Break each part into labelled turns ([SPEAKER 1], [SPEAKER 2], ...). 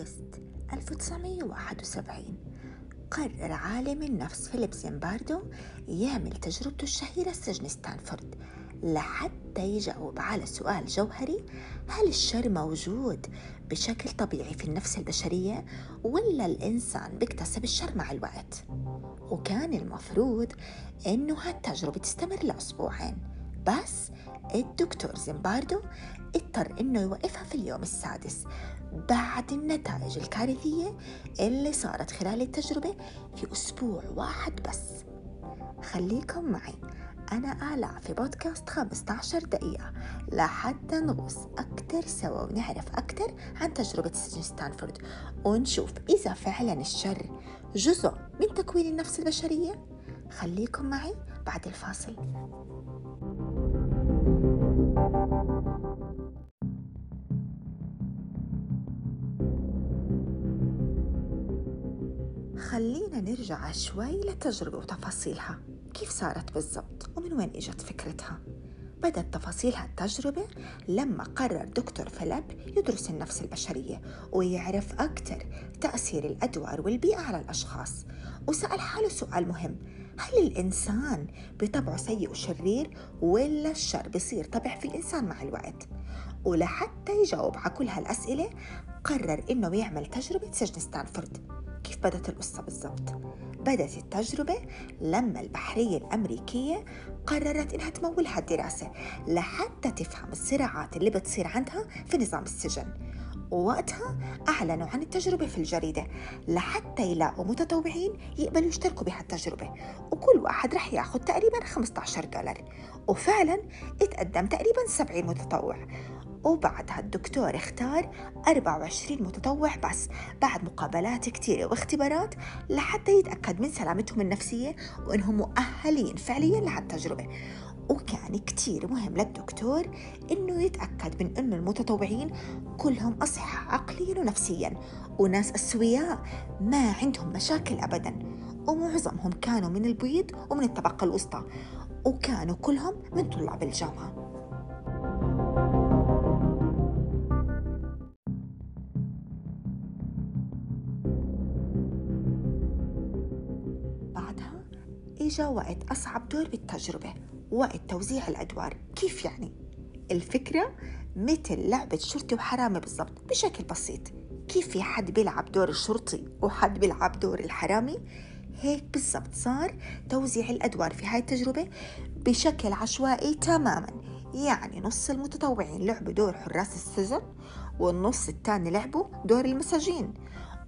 [SPEAKER 1] أغسطس 1971 قرر عالم النفس فيليب زيمباردو يعمل تجربته الشهيرة سجن ستانفورد لحتى يجاوب على سؤال جوهري هل الشر موجود بشكل طبيعي في النفس البشرية ولا الإنسان بيكتسب الشر مع الوقت؟ وكان المفروض إنه هالتجربة تستمر لأسبوعين بس الدكتور زيمباردو اضطر إنه يوقفها في اليوم السادس بعد النتائج الكارثية اللي صارت خلال التجربة في أسبوع واحد بس. خليكم معي. أنا آلاء في بودكاست 15 دقيقة. لحتى نغوص. أكتر سوا ونعرف أكتر عن تجربة سجن ستانفورد. ونشوف إذا فعلا الشر جزء من تكوين النفس البشرية. خليكم معي بعد الفاصل. خلينا نرجع شوي للتجربة وتفاصيلها. كيف صارت بالضبط؟ ومن وين إجت فكرتها؟ بدأت تفاصيل هالتجربة لما قرر دكتور فيليب يدرس النفس البشرية ويعرف أكثر تأثير الأدوار والبيئة على الأشخاص. وسأل حاله سؤال مهم. هل الإنسان بطبعه سيء وشرير ولا الشر بصير طبع في الإنسان مع الوقت؟ ولحتى يجاوب على كل هالأسئلة قرر إنه يعمل تجربة سجن ستانفورد. كيف بدت القصة بالضبط؟ بدت التجربة لما البحرية الأمريكية قررت إنها تمول هالدراسة لحتى تفهم الصراعات اللي بتصير عندها في نظام السجن. ووقتها أعلنوا عن التجربة في الجريدة لحتى يلاقوا متطوعين يقبلوا يشتركوا بهالتجربة وكل واحد رح ياخد تقريبا 15 دولار. وفعلا اتقدم تقريبا 70 متطوع. وبعدها الدكتور اختار 24 متطوع بس بعد مقابلات كتيرة واختبارات لحتى يتأكد من سلامتهم النفسية وإنهم مؤهلين فعليا لهالتجربة. وكان كتير مهم للدكتور إنه يتأكد من إنه المتطوعين كلهم أصحاء عقليا ونفسيا وناس أسوياء ما عندهم مشاكل أبدا ومعظمهم كانوا من البيض ومن الطبقة الوسطى وكانوا كلهم من طلاب الجامعة. إجا وقت أصعب دور بالتجربة وقت توزيع الأدوار. كيف يعني؟ الفكرة مثل لعبة شرطي وحرامي بالضبط بشكل بسيط. كيف في حد بيلعب دور الشرطي وحد بيلعب دور الحرامي؟ هيك بالضبط صار توزيع الأدوار في هاي التجربة بشكل عشوائي تماما. يعني نص المتطوعين لعبوا دور حراس السجن والنص الثاني لعبوا دور المساجين.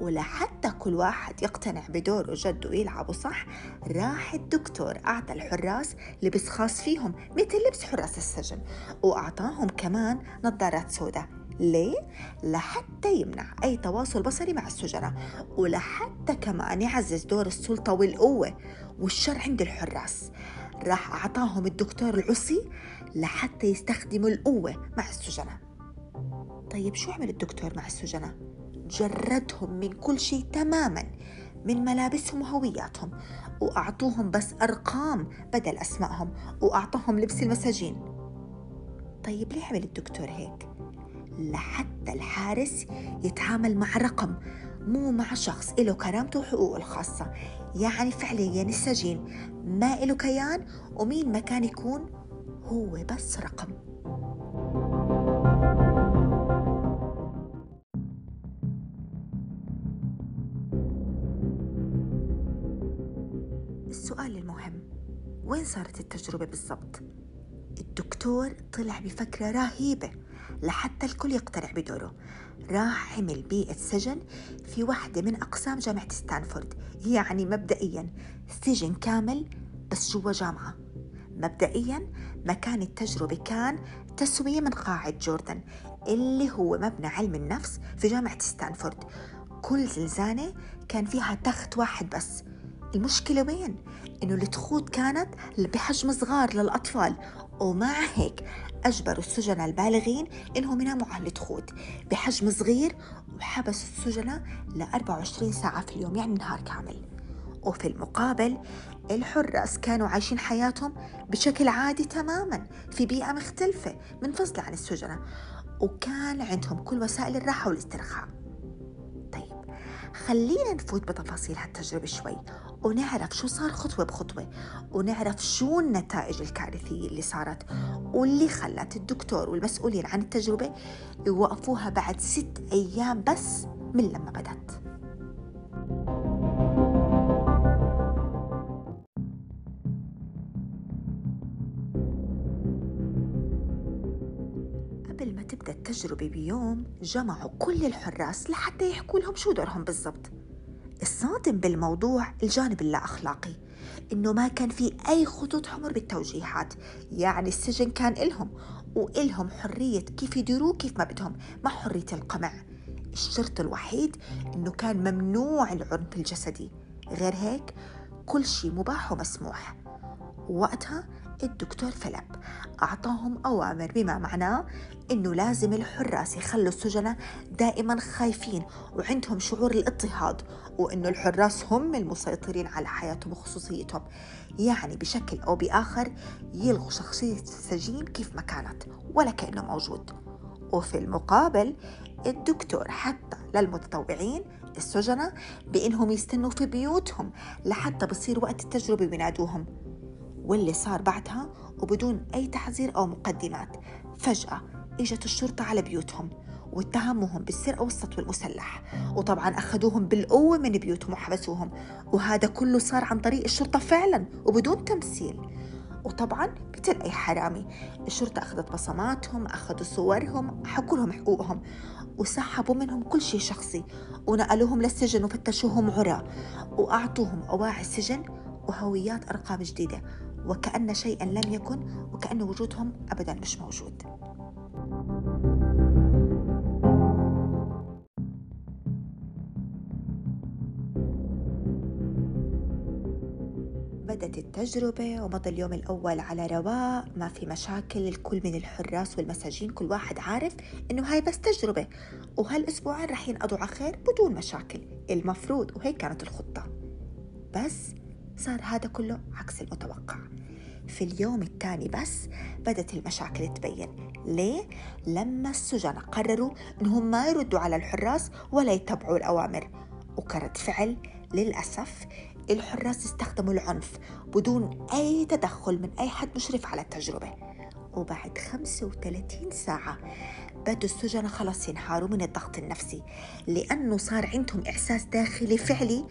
[SPEAKER 1] ولحتى كل واحد يقتنع بدوره جد ويلعبوا صح راح الدكتور أعطى الحراس لبس خاص فيهم مثل لبس حراس السجن وأعطاهم كمان نظارات سوداء ليه؟ لحتى يمنع أي تواصل بصري مع السجناء ولحتى كمان يعزز دور السلطة والقوة والشر عند الحراس راح أعطاهم الدكتور العصي لحتى يستخدموا القوة مع السجناء طيب شو عمل الدكتور مع السجناء؟ جردهم من كل شيء تماما من ملابسهم وهوياتهم وأعطوهم بس أرقام بدل أسمائهم وأعطاهم لبس المساجين. طيب ليه عمل الدكتور هيك؟ لحتى الحارس يتعامل مع رقم مو مع شخص له كرامته وحقوقه الخاصة. يعني فعليا السجين ما له كيان ومين ما كان يكون هو بس رقم. صارت التجربة بالضبط؟ الدكتور طلع بفكرة رهيبة لحتى الكل يقتنع بدوره. راح عمل بيئة سجن في واحدة من أقسام جامعة ستانفورد يعني مبدئيا سجن كامل بس جوا جامعة. مبدئيا مكان التجربة كان تسوية من قاعة جوردن اللي هو مبنى علم النفس في جامعة ستانفورد. كل زنزانة كان فيها تخت واحد بس المشكلة وين؟ إنه التخوت كانت بحجم صغار للأطفال. ومع هيك أجبروا السجناء البالغين إنهم يناموا على التخوت. بحجم صغير وحبسوا السجناء ل 24 ساعة في اليوم يعني نهار كامل. وفي المقابل الحراس كانوا عايشين حياتهم بشكل عادي تماما في بيئة مختلفة منفصلة عن السجناء وكان عندهم كل وسائل الراحة والاسترخاء. خلينا نفوت بتفاصيل هالتجربة شوي ونعرف شو صار خطوة بخطوة ونعرف شو النتائج الكارثية اللي صارت واللي خلت الدكتور والمسؤولين عن التجربة يوقفوها بعد ست أيام بس من لما بدت التجربة بيوم جمعوا كل الحراس لحتى يحكوا لهم شو دورهم بالضبط. الصادم بالموضوع الجانب اللا أخلاقي إنه ما كان في أي خطوط حمر بالتوجيهات يعني السجن كان إلهم وإلهم حرية كيف يديروه كيف ما بدهم مع حرية القمع. الشرط الوحيد إنه كان ممنوع العنف الجسدي. غير هيك كل شيء مباح ومسموح. وقتها الدكتور فيليب. أعطاهم أوامر بما معناه إنه لازم الحراس يخلوا السجناء دائما خايفين وعندهم شعور الاضطهاد وإنه الحراس هم المسيطرين على حياتهم وخصوصيتهم. يعني بشكل أو بآخر يلغوا شخصية السجين كيف ما كانت ولا كأنه موجود. وفي المقابل الدكتور حتى للمتطوعين السجناء بإنهم يستنوا في بيوتهم لحتى بصير وقت التجربة بينادوهم واللي صار بعدها وبدون أي تحذير أو مقدمات. فجأة إجت الشرطة على بيوتهم واتهموهم بالسرقة والسطو المسلح وطبعا أخذوهم بالقوة من بيوتهم وحبسوهم وهذا كله صار عن طريق الشرطة فعلا وبدون تمثيل. وطبعا مثل أي حرامي. الشرطة أخذت بصماتهم أخذوا صورهم حكوا لهم حقوقهم وسحبوا منهم كل شيء شخصي ونقلوهم للسجن وفتشوهم عرى وأعطوهم أواعي السجن وهويات أرقام جديدة. وكأن شيئا لم يكن وكأن وجودهم أبدا مش موجود. بدت التجربة ومضى اليوم الأول على رواق ما في مشاكل الكل من الحراس والمساجين كل واحد عارف إنه هاي بس تجربة. وهالأسبوعين رح ينقضوا على خير بدون مشاكل المفروض وهيك كانت الخطة. بس صار هذا كله عكس المتوقع. في اليوم الثاني بس بدت المشاكل تبين. ليه؟ لما السجناء قرروا إنهم ما يردوا على الحراس ولا يتبعوا الأوامر. وكرد فعل للأسف الحراس استخدموا العنف بدون أي تدخل من أي حد مشرف على التجربة. وبعد 35 ساعة بدوا السجناء خلص ينهاروا من الضغط النفسي لأنه صار عندهم إحساس داخلي فعلي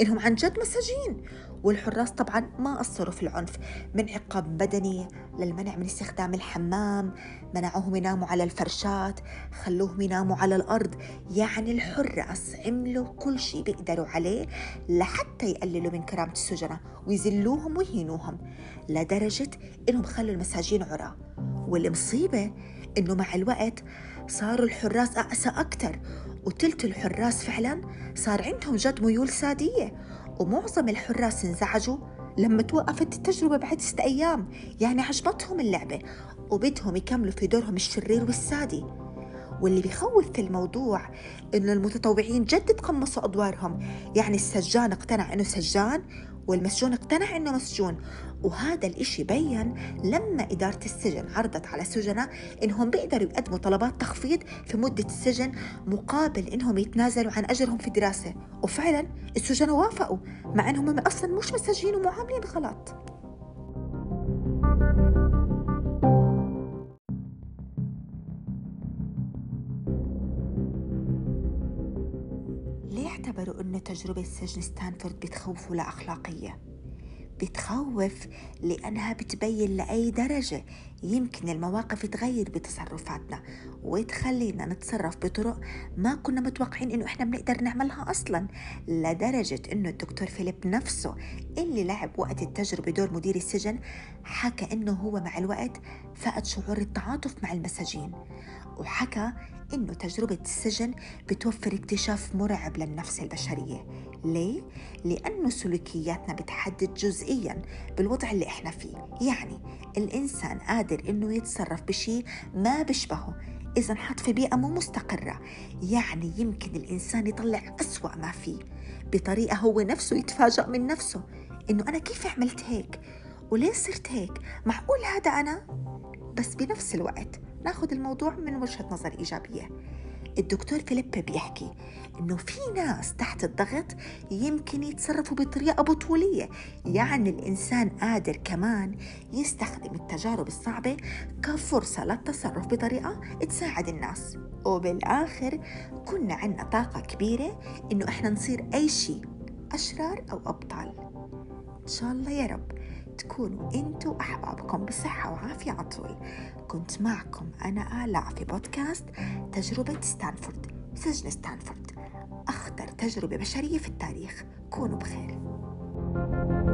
[SPEAKER 1] إنهم عن جد مساجين. والحراس طبعا ما قصروا في العنف من عقاب بدني للمنع من استخدام الحمام منعوهم يناموا على الفرشات خلوهم يناموا على الأرض. يعني الحراس عملوا كل شيء بيقدروا عليه لحتى يقللوا من كرامة السجناء ويذلوهم ويهينوهم لدرجة إنهم خلوا المساجين عرى. والمصيبة إنه مع الوقت صاروا الحراس أقسى أكتر. وتلت الحراس فعلا صار عندهم جد ميول سادية. ومعظم الحراس انزعجوا لما توقفت التجربة بعد ست أيام. يعني عجبتهم اللعبة وبدهم يكملوا في دورهم الشرير والسادي. واللي بيخوف في الموضوع إنه المتطوعين جد تقمصوا أدوارهم. يعني السجان اقتنع إنه سجان والمسجون اقتنع إنه مسجون. وهذا الإشي بين لما إدارة السجن عرضت على السجناء إنهم بيقدروا يقدموا طلبات تخفيض في مدة السجن مقابل إنهم يتنازلوا عن أجرهم في الدراسة وفعلا السجناء وافقوا مع إنهم أصلا مش مسجين ومعاملين غلط. اعتبروا أنه تجربة سجن ستانفورد بتخوف ولا أخلاقية؟ بتخوف لأنها بتبين لأي درجة يمكن المواقف تغير بتصرفاتنا وتخلينا نتصرف بطرق ما كنا متوقعين إنه إحنا بنقدر نعملها أصلا لدرجة إنه الدكتور فيليب نفسه اللي لعب وقت التجربة دور مدير السجن حكى إنه هو مع الوقت فقد شعور التعاطف مع المساجين وحكى إنه تجربة السجن بتوفر اكتشاف مرعب للنفس البشرية. ليه؟ لأنه سلوكياتنا بتحدد جزئيا بالوضع اللي إحنا فيه. يعني الإنسان قادر إنه يتصرف بشيء ما بيشبهه إذا انحط في بيئة مو مستقرة. يعني يمكن الإنسان يطلع أسوأ ما فيه. بطريقة هو نفسه يتفاجأ من نفسه. إنه أنا كيف عملت هيك؟ وليه صرت هيك؟ معقول هذا أنا؟ بس بنفس الوقت ناخذ الموضوع من وجهة نظر إيجابية. الدكتور فيليب بيحكي إنه في ناس تحت الضغط يمكن يتصرفوا بطريقة بطولية يعني الإنسان قادر كمان يستخدم التجارب الصعبة كفرصة للتصرف بطريقة تساعد الناس. وبالآخر كنا عندنا طاقة كبيرة إنه إحنا نصير أي شيء أشرار أو أبطال. إن شاء الله يا رب. تكونوا أنتوا واحبابكم بصحة وعافية على كنت معكم أنا آلاء في بودكاست تجربة ستانفورد سجن ستانفورد. أخطر تجربة بشرية في التاريخ. كونوا بخير. thank you